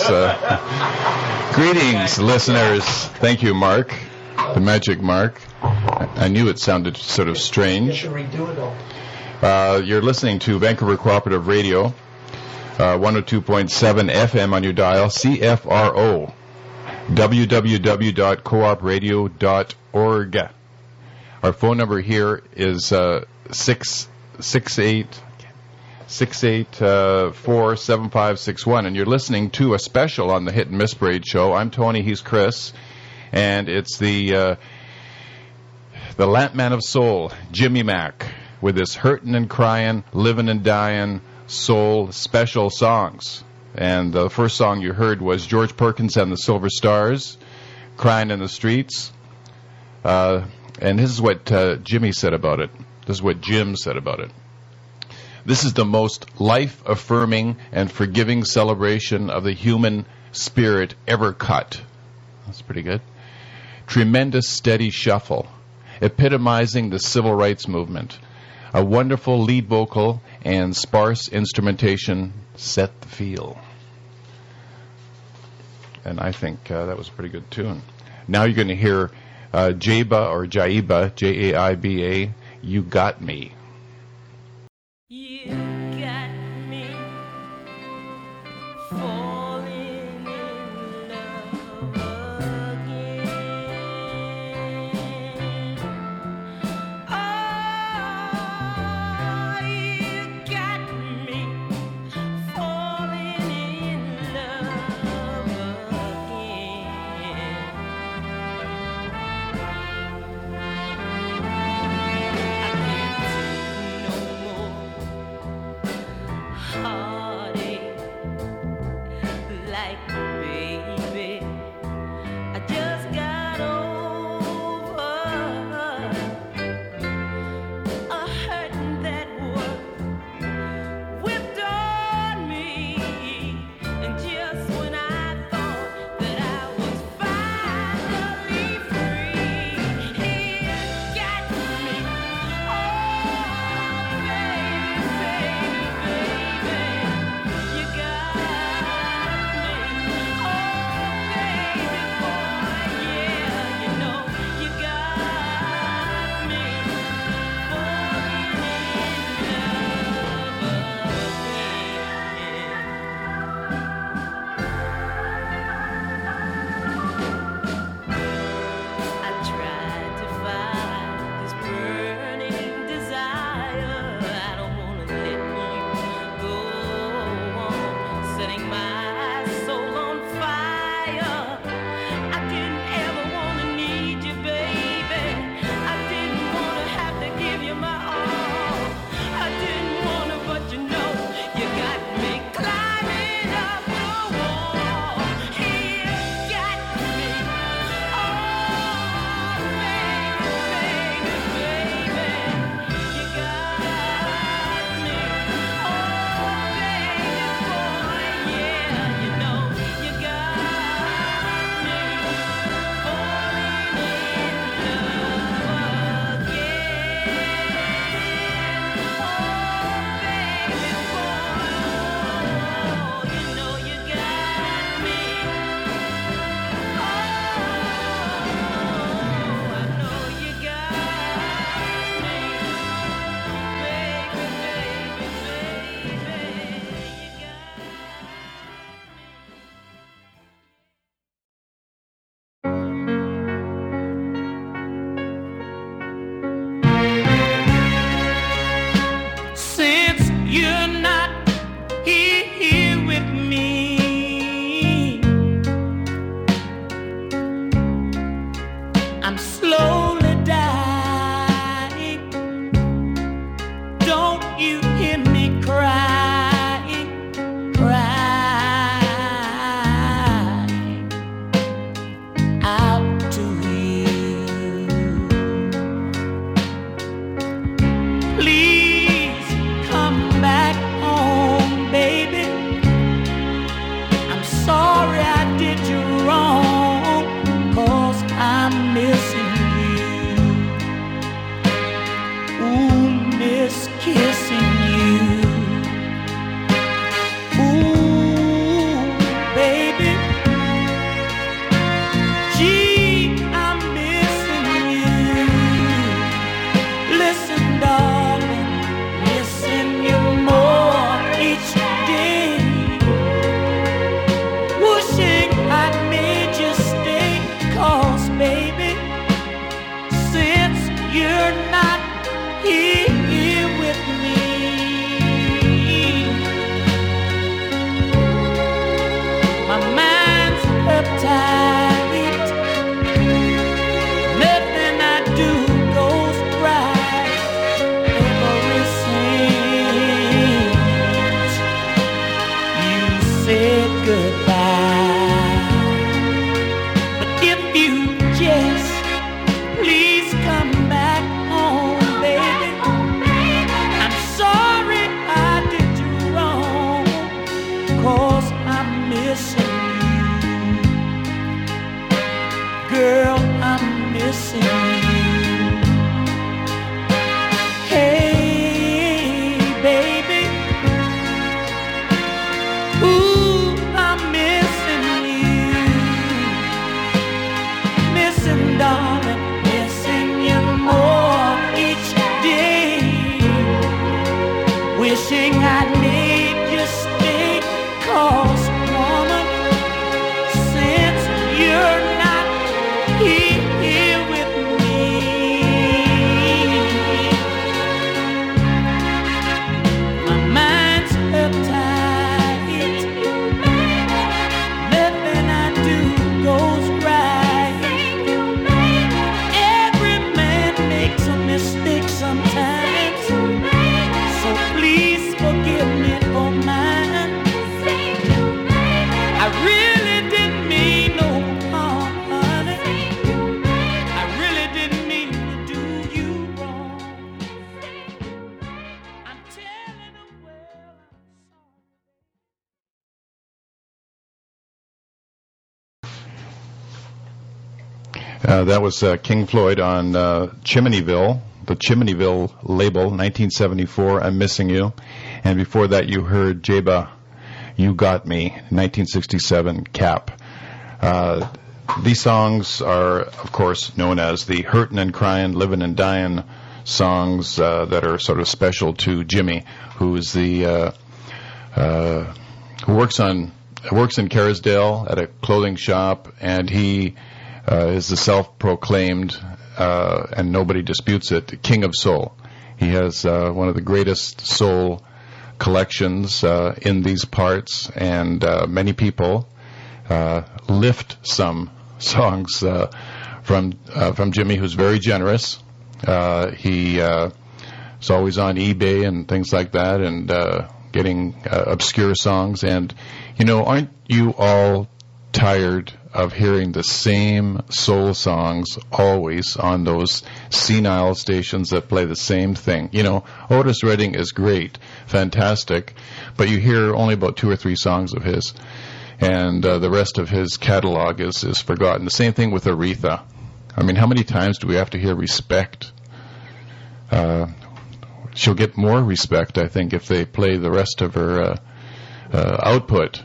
Yes. Uh, greetings, listeners. Thank you, Mark. The magic Mark. I knew it sounded sort of strange. Uh, you're listening to Vancouver Cooperative Radio, uh, 102.7 FM on your dial, CFRO, www.coopradio.org. Our phone number here is uh, 668 684-7561 and you're listening to a special on the Hit and Miss Parade show. I'm Tony, he's Chris, and it's the uh, the Lamp Man of Soul, Jimmy Mac, with his hurtin' and crying, living and dying soul special songs. And the first song you heard was George Perkins and the Silver Stars, Crying in the Streets. Uh, and this is what uh, Jimmy said about it. This is what Jim said about it. This is the most life affirming and forgiving celebration of the human spirit ever cut. That's pretty good. Tremendous steady shuffle, epitomizing the civil rights movement. A wonderful lead vocal and sparse instrumentation set the feel. And I think uh, that was a pretty good tune. Now you're going to hear uh, Jaiba or Jaiba, J A I B A, You Got Me. That was uh, King Floyd on uh, Chimneyville, the Chimneyville label, 1974. I'm missing you, and before that you heard Jaba, You Got Me, 1967 Kapp. Uh, these songs are, of course, known as the hurtin' and crying, living and dying songs uh, that are sort of special to Jimmy, who is the uh, uh, who works on works in Kerrisdale at a clothing shop, and he uh, is the self-proclaimed, uh, and nobody disputes it, king of soul. He has uh, one of the greatest soul collections uh, in these parts, and uh, many people uh, lift some songs uh, from uh, from Jimmy, who's very generous. Uh, he is always on eBay and things like that, and uh, getting obscure songs. And you know, aren't you all tired of hearing the same soul songs always on those senile stations that play the same thing? You know, Otis Redding is great, fantastic, but you hear only about two or three songs of his and uh, the rest of his catalog is, is forgotten. The same thing with Aretha. I mean, how many times do we have to hear respect? Uh, she'll get more respect, I think, if they play the rest of her uh, uh, output.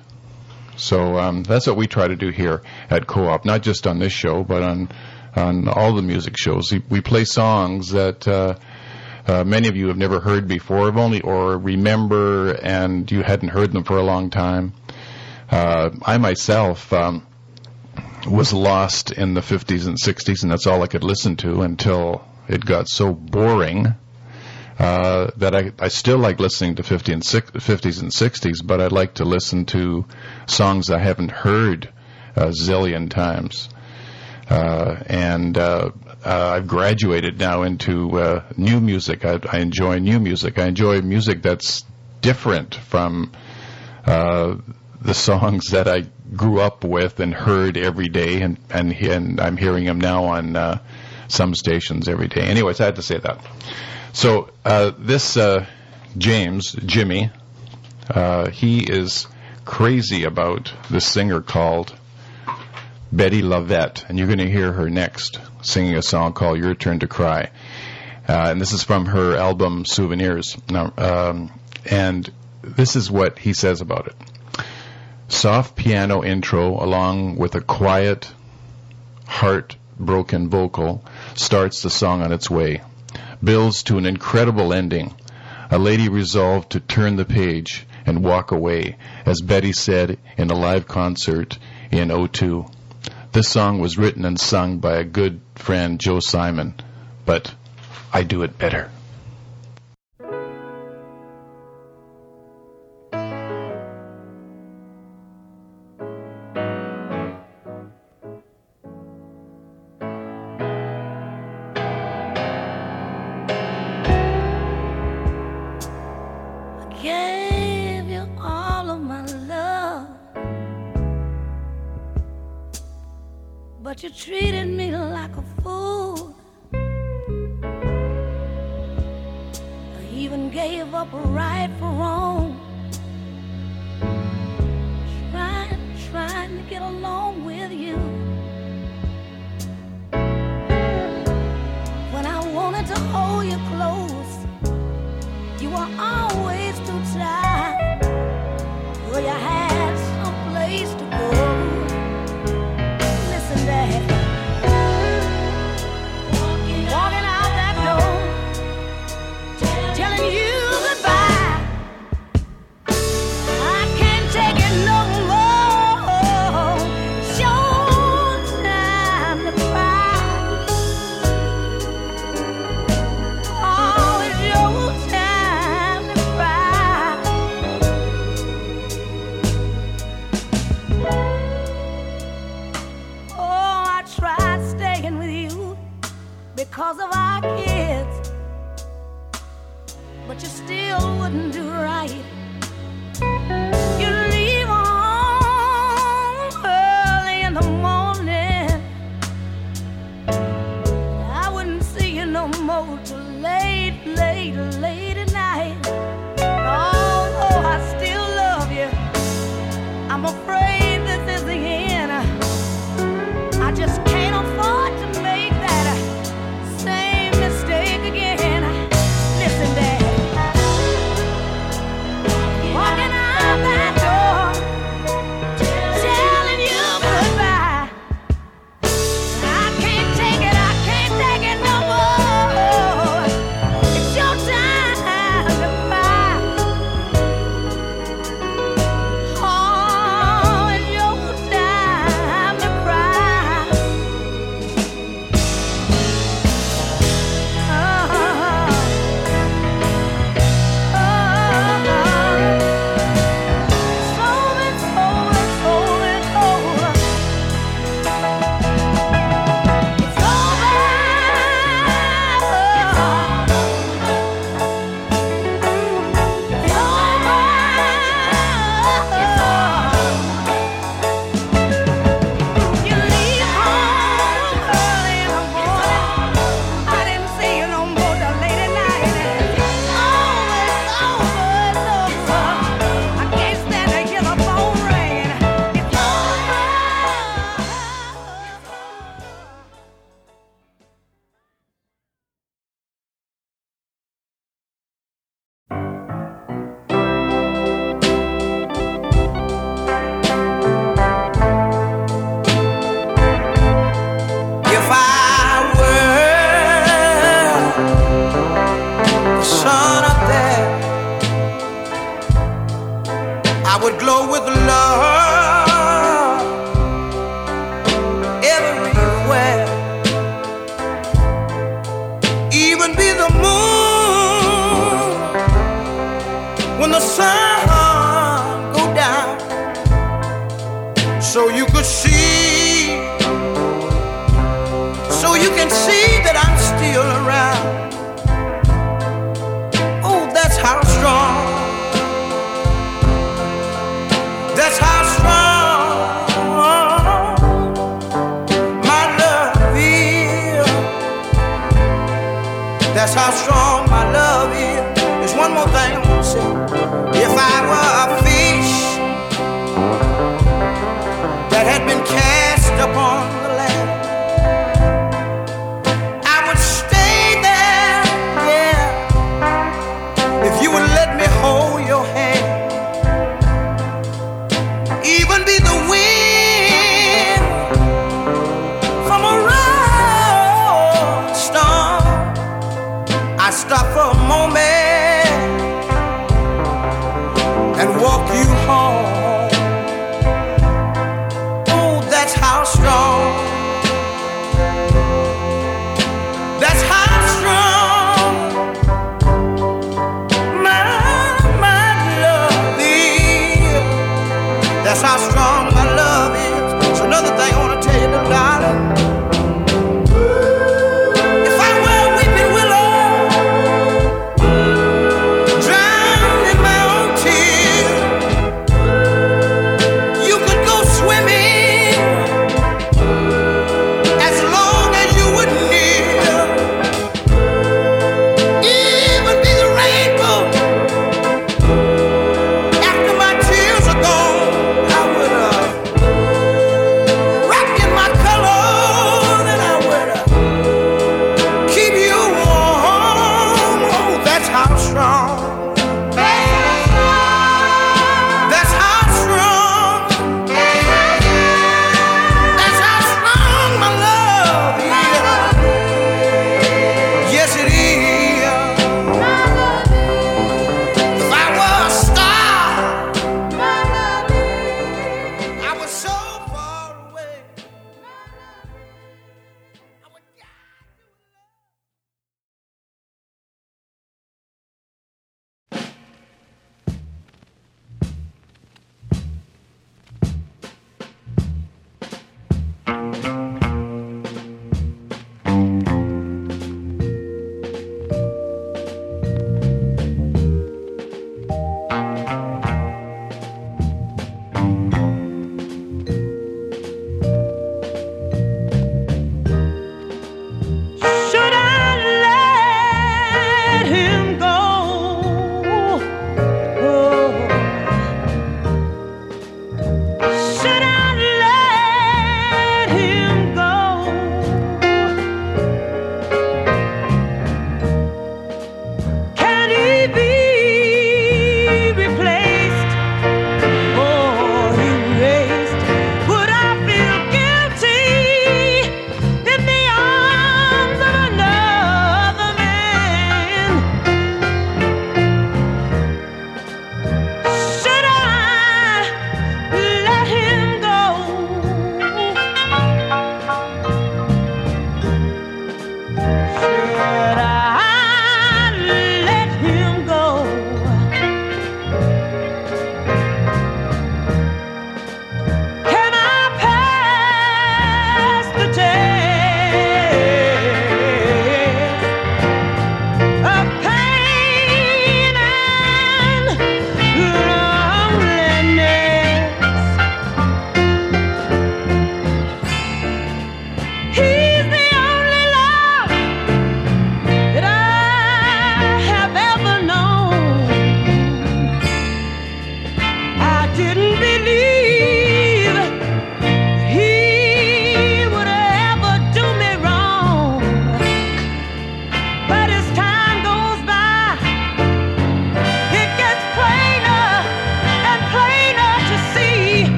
So um, that's what we try to do here at Co-op, not just on this show, but on on all the music shows. We- play songs that uh, uh, many of you have never heard before, only or remember, and you hadn't heard them for a long time. Uh, I myself um, was lost in the 50s and 60s, and that's all I could listen to until it got so boring uh, that I, I still like listening to 50 and six, 50s and 60s, but I like to listen to songs I haven't heard a zillion times. Uh, and uh, uh, I've graduated now into uh, new music. I, I enjoy new music. I enjoy music that's different from uh, the songs that I grew up with and heard every day, and and, and I'm hearing them now on uh, some stations every day. Anyways, I had to say that. So uh, this uh, James Jimmy, uh, he is crazy about this singer called Bettye LaVette, and you're going to hear her next singing a song called "Your Turn to Cry," uh, and this is from her album Souvenirs. Now, um, and this is what he says about it soft piano intro along with a quiet, heart-broken vocal starts the song on its way. Builds to an incredible ending. A lady resolved to turn the page and walk away, as Betty said in a live concert in 02. This song was written and sung by a good friend, Joe Simon, but I do it better. No late, late, late see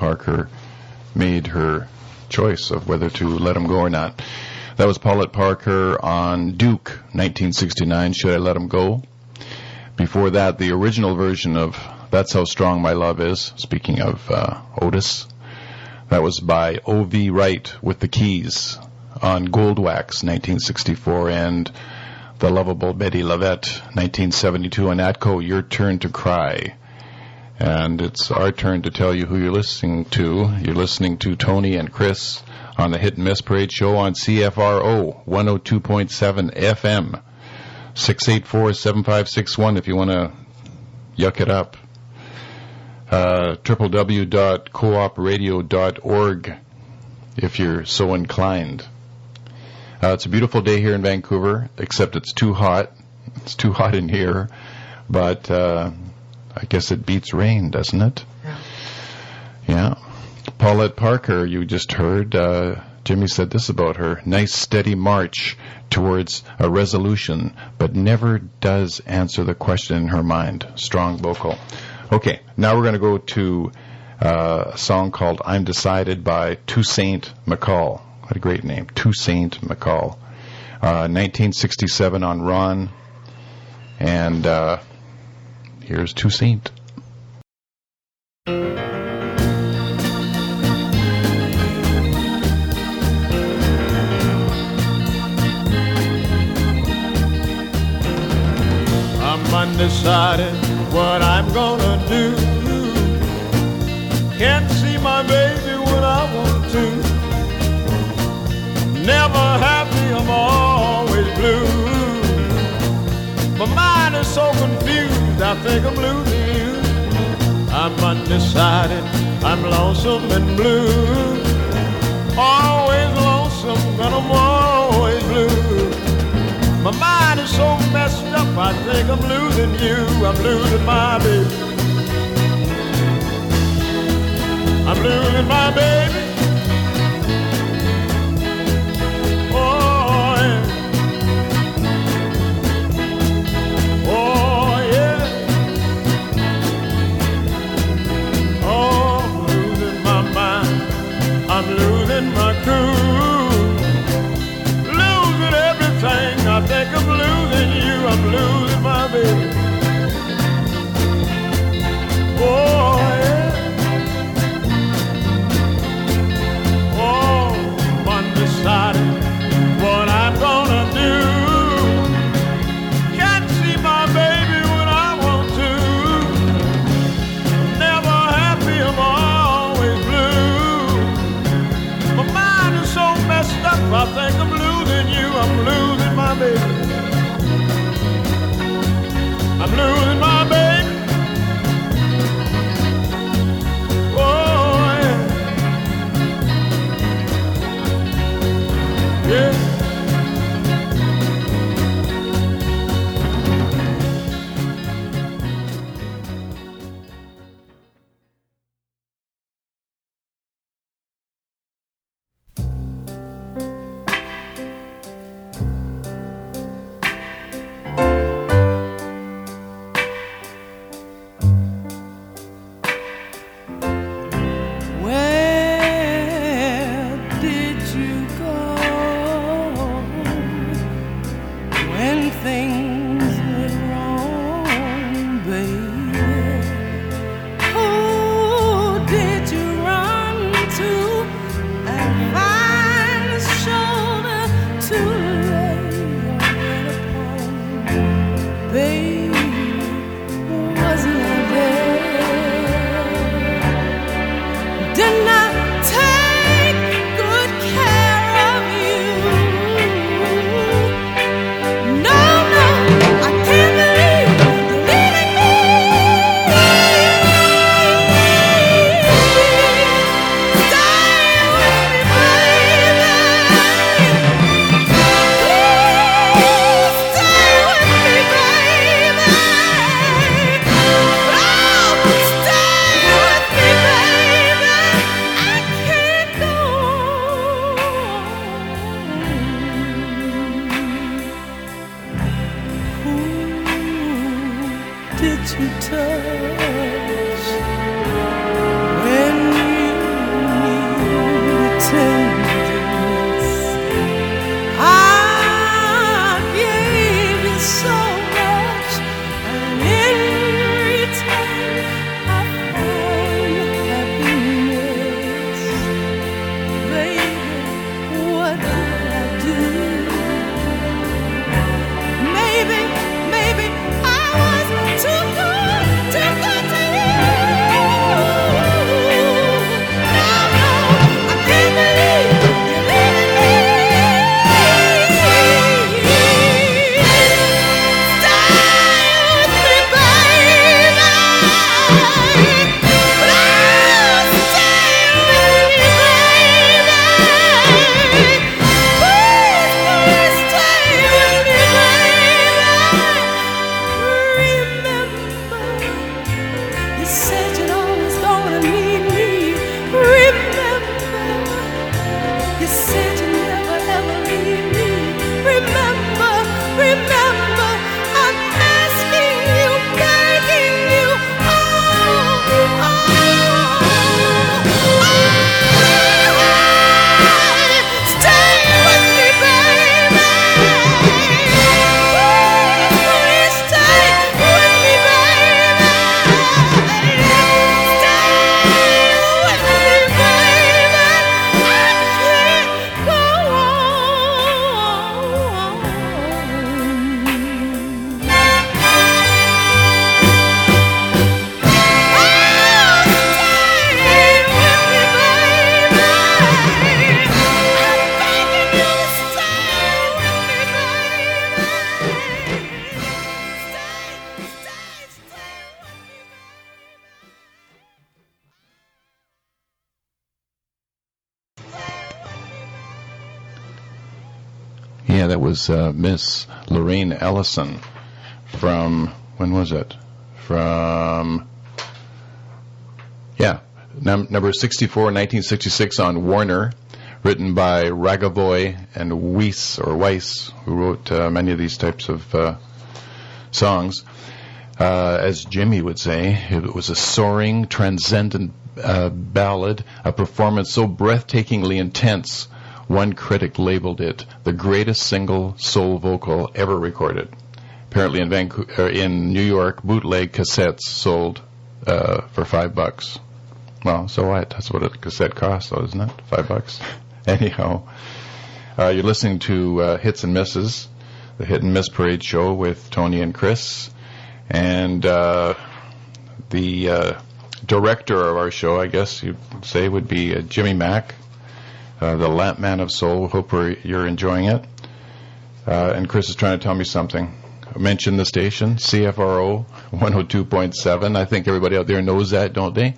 Parker made her choice of whether to let him go or not. That was Paulette Parker on Duke, 1969. Should I let him go? Before that, the original version of That's How Strong My Love Is, speaking of uh, Otis, that was by O.V. Wright with the Keys on Goldwax, 1964, and The Lovable Bettye LaVette, 1972, on Atco, Your Turn to Cry. And it's our turn to tell you who you're listening to. You're listening to Tony and Chris on the Hit and Miss Parade show on CFRO 102.7 FM. 684-7561 if you want to yuck it up. Uh, www.coopradio.org if you're so inclined. Uh, it's a beautiful day here in Vancouver, except it's too hot. It's too hot in here, but uh, I guess it beats rain, doesn't it? Yeah. Paulette Parker, you just heard. Uh, Jimmy said this about her. Nice steady march towards a resolution, but never does answer the question in her mind. Strong vocal. Okay, now we're going to go to uh, a song called I'm Decided by Toussaint McCall. What a great name. Toussaint McCall. Uh, 1967 on Ronn. And uh, here's Toussaint. decided I'm lonesome and blue. Always lonesome, but I'm always blue. My mind is so messed up, I think I'm losing you. I'm losing my baby. I'm losing my baby. Was uh, Miss Lorraine Ellison from when was it? From yeah, num- number 64, 1966 on Warner, written by Ragovoy and Weiss or Weiss, who wrote uh, many of these types of uh, songs. Uh, as Jimmy would say, it was a soaring, transcendent uh, ballad, a performance so breathtakingly intense, one critic labeled it the greatest single soul vocal ever recorded. Apparently, in Vancouver, in New York, bootleg cassettes sold uh, for five bucks. Well, so what? That's what a cassette costs, though, isn't it? Five bucks. Anyhow, uh, you're listening to uh, Hits and Misses, the Hit and Miss Parade show with Tony and Chris, and uh, the uh, director of our show, I guess you'd say, would be uh, Jimmy Mac, uh, the Lamp Man of Soul. Hope you're enjoying it. Uh, and Chris is trying to tell me something. I mentioned the station, CFRO 102.7. I think everybody out there knows that, don't they?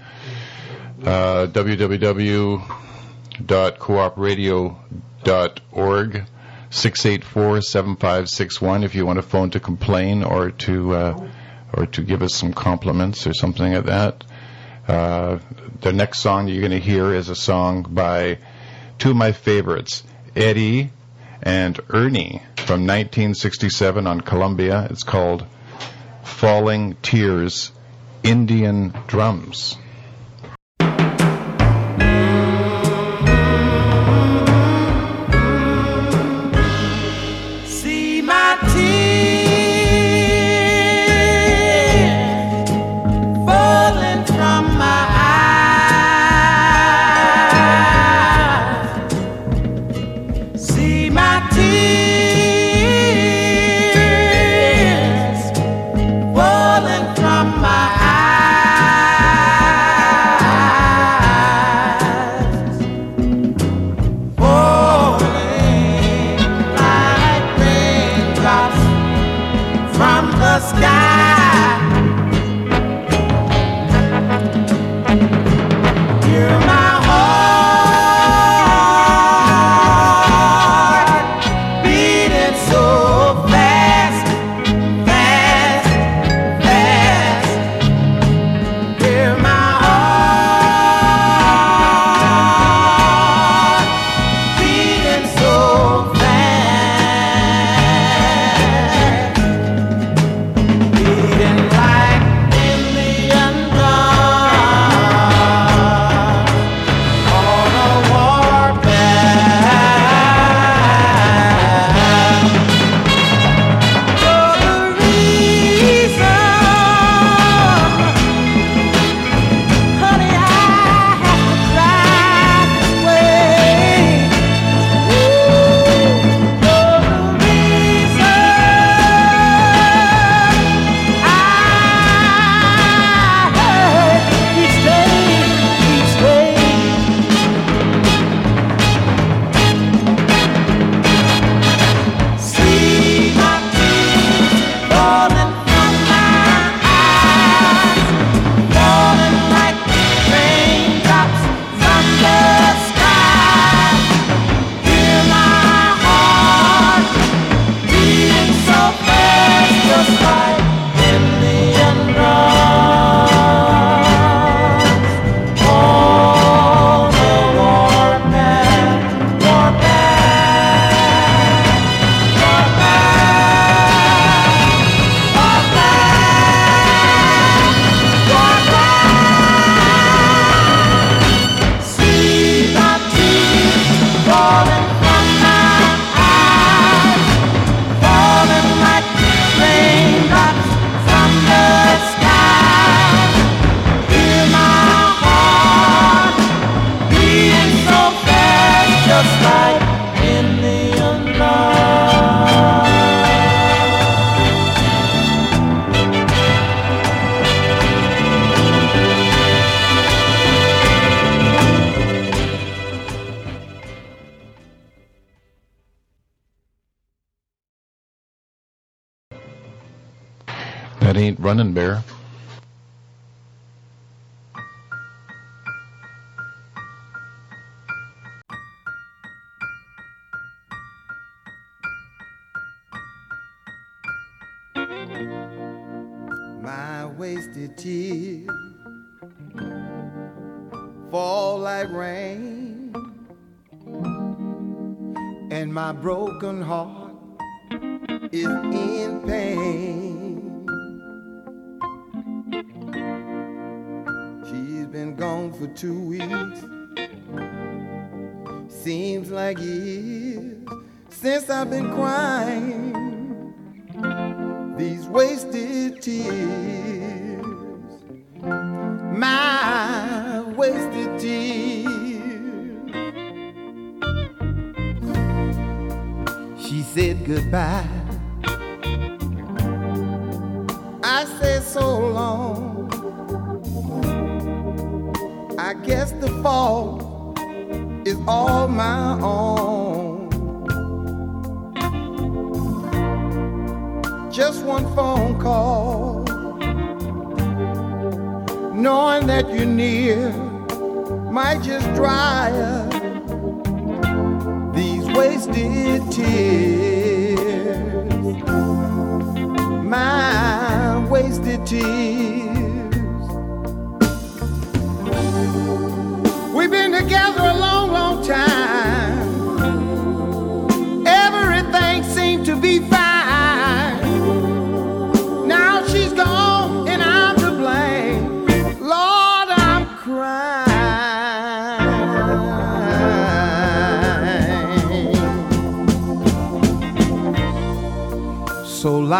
Uh, www.coopradio.org 684-7561 if you want to phone to complain or to uh, or to give us some compliments or something like that. Uh, the next song you're going to hear is a song by two of my favorites, Eddie and Ernie from 1967 on Columbia. It's called Falling Tears, Indian Drums. Running Bear. tears, my wasted tears. She said goodbye. near might just dry up these wasted tears. My wasted tears.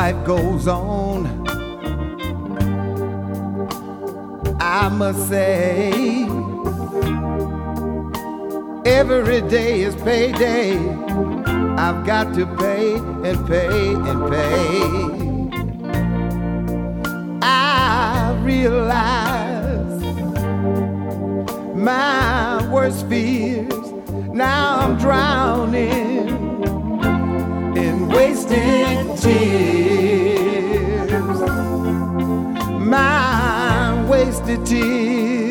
life goes on, I must say, every day is payday. I've got to pay and pay and pay. I realize my worst fears. Now I'm drowning wasted tears, my wasted tears.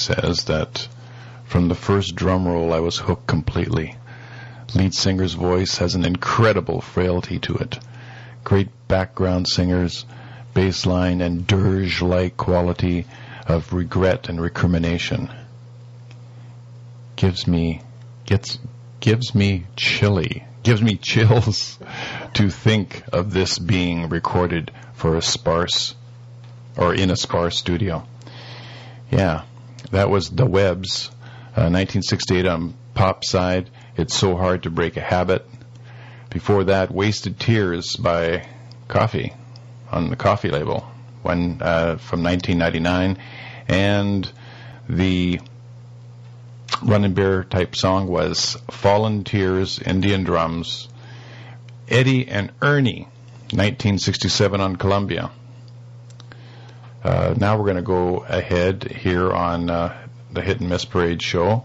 Says that from the first drum roll I was hooked completely. Lead singer's voice has an incredible frailty to it. Great background singers, bass line and dirge-like quality of regret and recrimination. Gives me, gets, gives me chilly, gives me chills to think of this being recorded for a sparse, or in a sparse studio. Yeah, that was The Webs, uh, 1968 on Popside. It's so hard to break a habit. Before that, Wasted Tears by Coffee on the Coffee label, one uh, from 1999, and the Running Bear type song was Fallen Tears, Indian Drums, Eddie and Ernie, 1967 on Columbia. Uh, now we're going to go ahead here on uh, the Hit and Miss Parade show,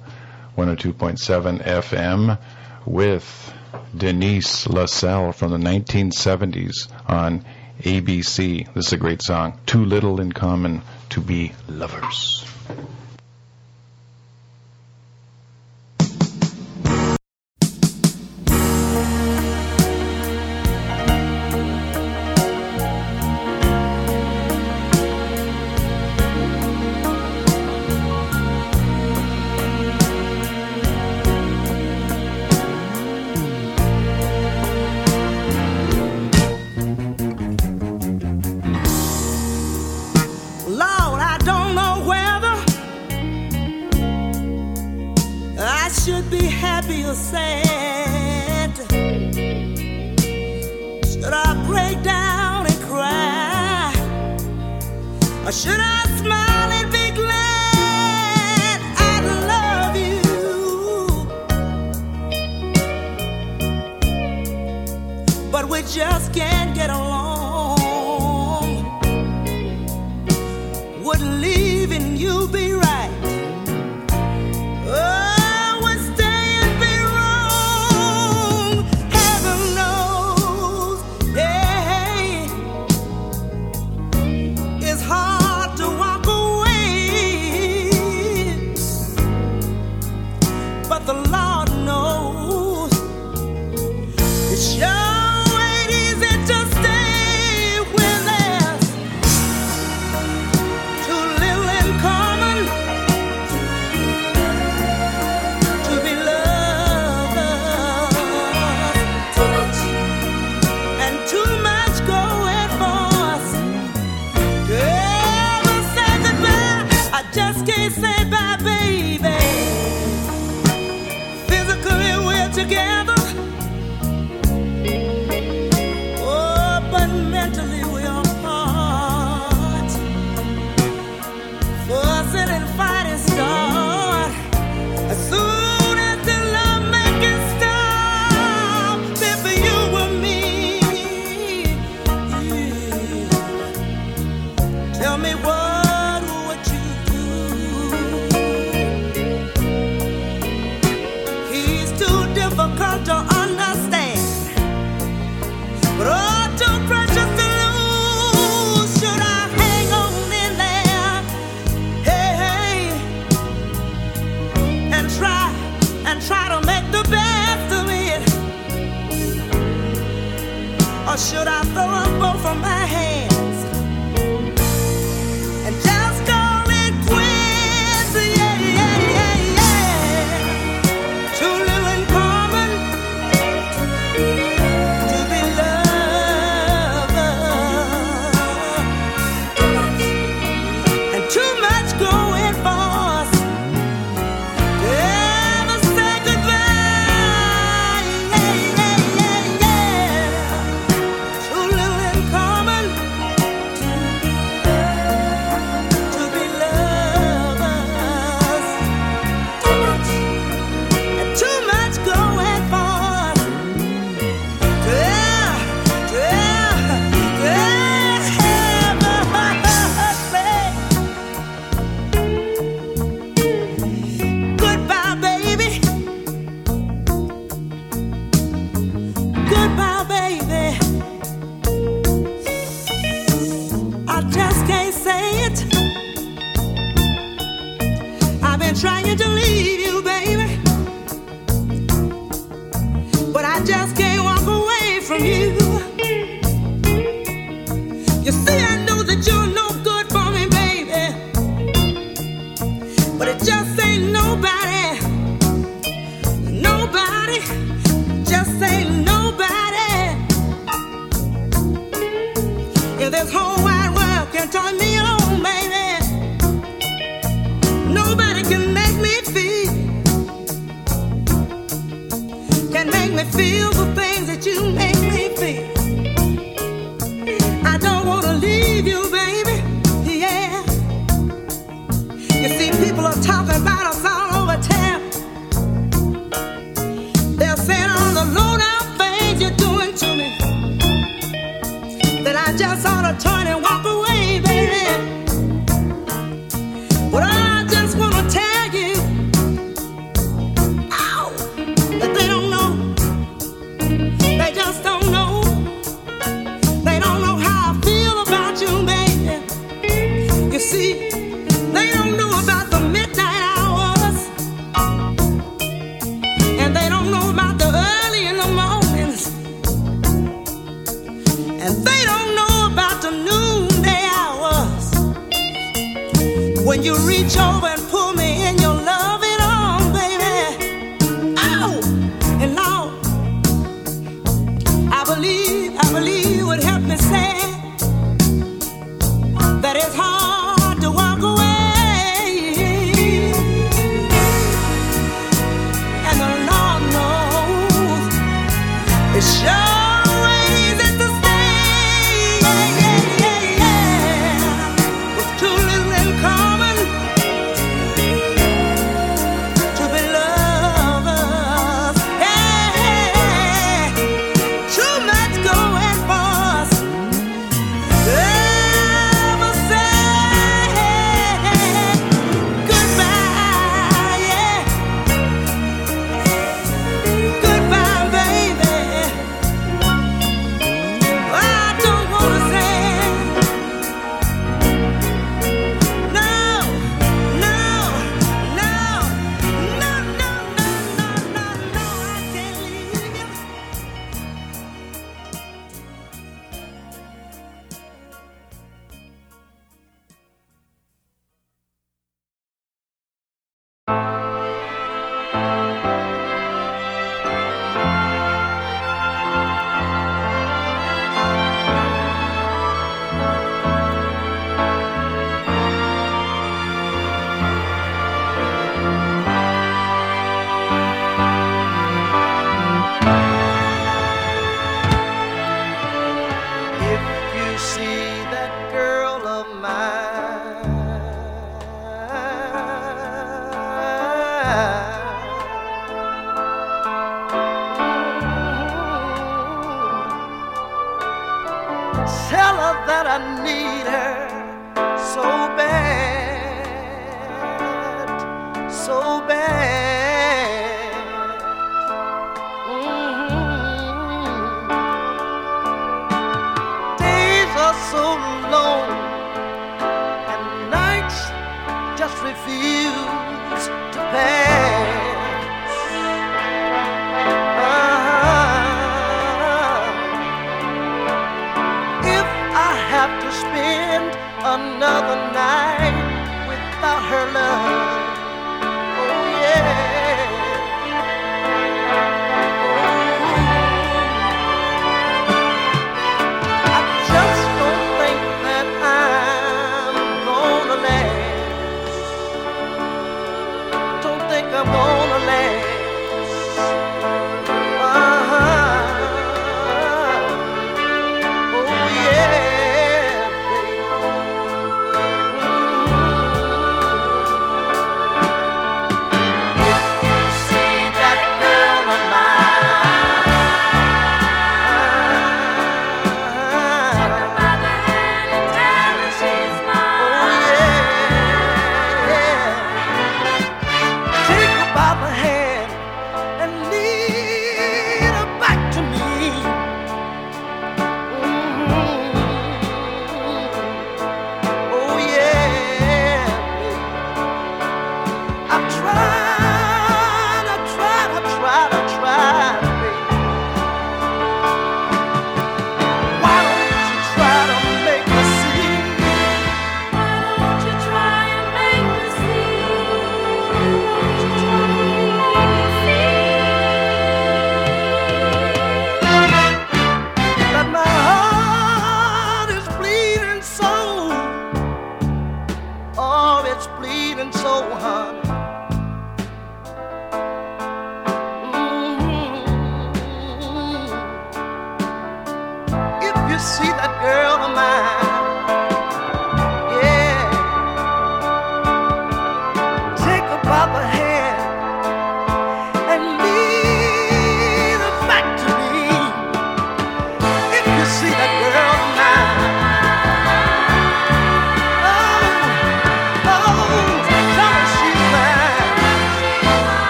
102.7 FM, with Denise LaSalle from the 1970s on ABC. This is a great song. Too little in common to be lovers.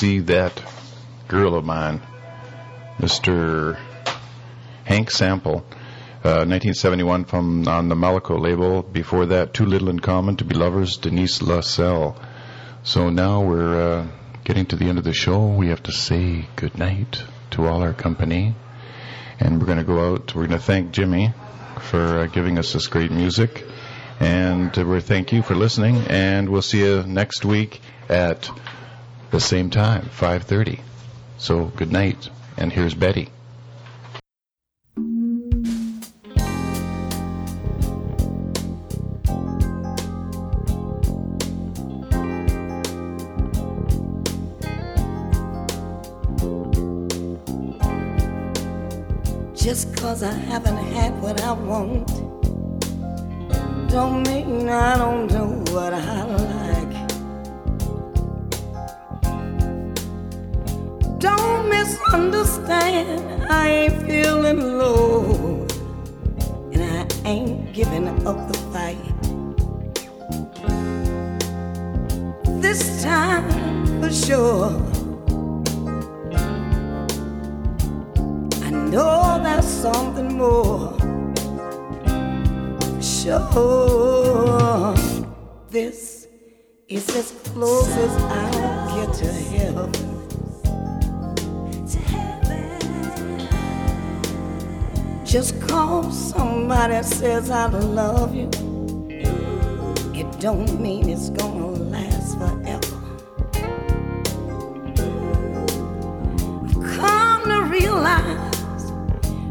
See that girl of mine, Mr. Hank Sample, uh, 1971 from on the Malaco label. Before that, Too Little in Common to Be Lovers, Denise LaSalle. So now we're uh, getting to the end of the show. We have to say good night to all our company. And we're going to go out. We're going to thank Jimmy for uh, giving us this great music. And we thank you for listening. And we'll see you next week at the same time, 5:30. So good night. And here's Bettye. Just cause I haven't had what I want, don't mean I don't do what I misunderstand, I ain't feeling low, and I ain't giving up the fight. This time for sure. I know there's something more. Sure, this is as close as I'll get to heaven. Just cause somebody says I love you, it don't mean it's gonna last forever. I've come to realize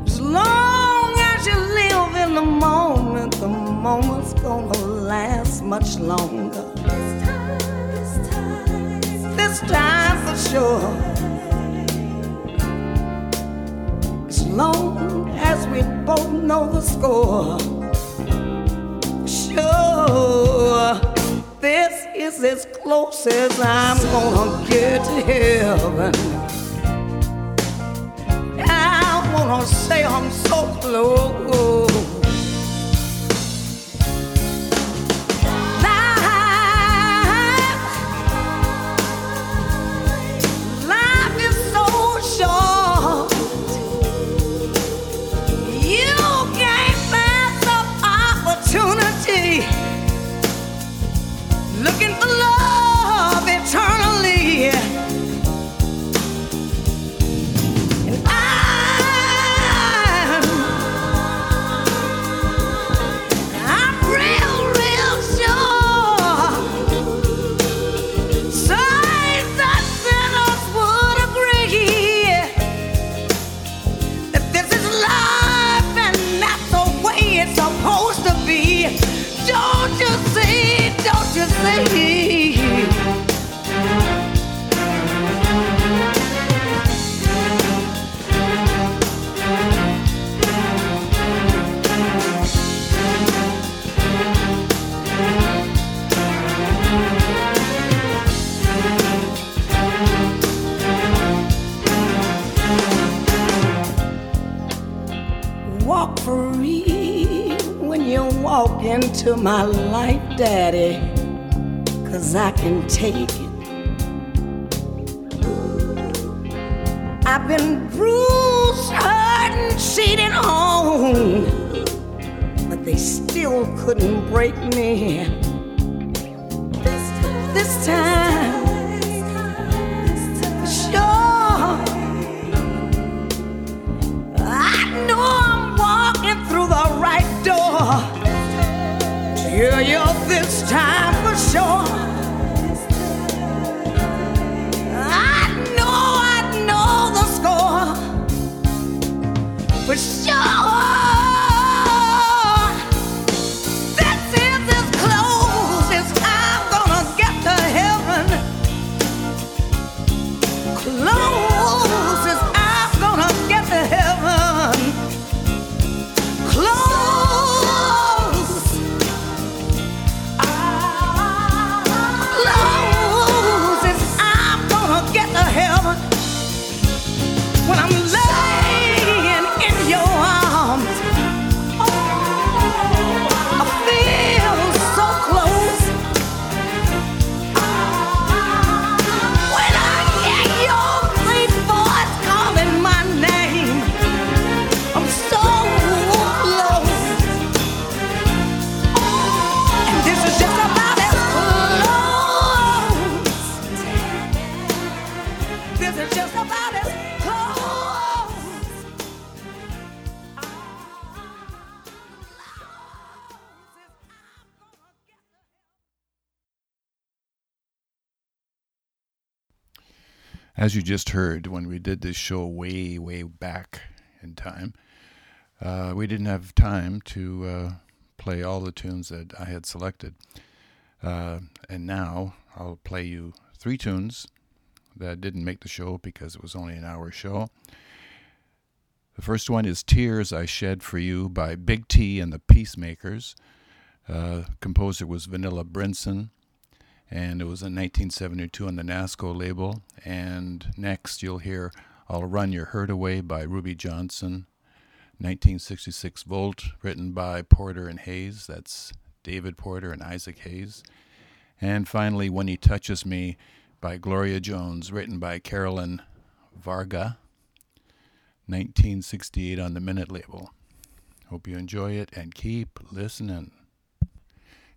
as long as you live in the moment, the moment's gonna last much longer. This time, this time, This time for sure. Long as we both know the score. Sure, this is as close as I'm gonna get to heaven. I wanna say I'm so close. As you just heard, when we did this show way, way back in time, uh, we didn't have time to uh, play all the tunes that I had selected. Uh, and now I'll play you three tunes that didn't make the show because it was only an hour show. The first one is Tears I Shed for You by Big T and the Peacemakers. Uh, composer was Vanilla Brinson, and it was in 1972 on the NASCO label. And next you'll hear I'll Run Your Hurt Away by Ruby Johnson, 1966 Volt, written by Porter and Hayes. That's David Porter and Isaac Hayes. And finally, When He Touches Me by Gloria Jones, written by Carolyn Varga, 1968 on the Minit label. Hope you enjoy it and keep listening.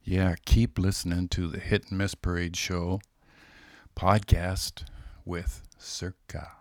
Yeah, keep listening to the Hit and Miss Parade Show podcast with Circa.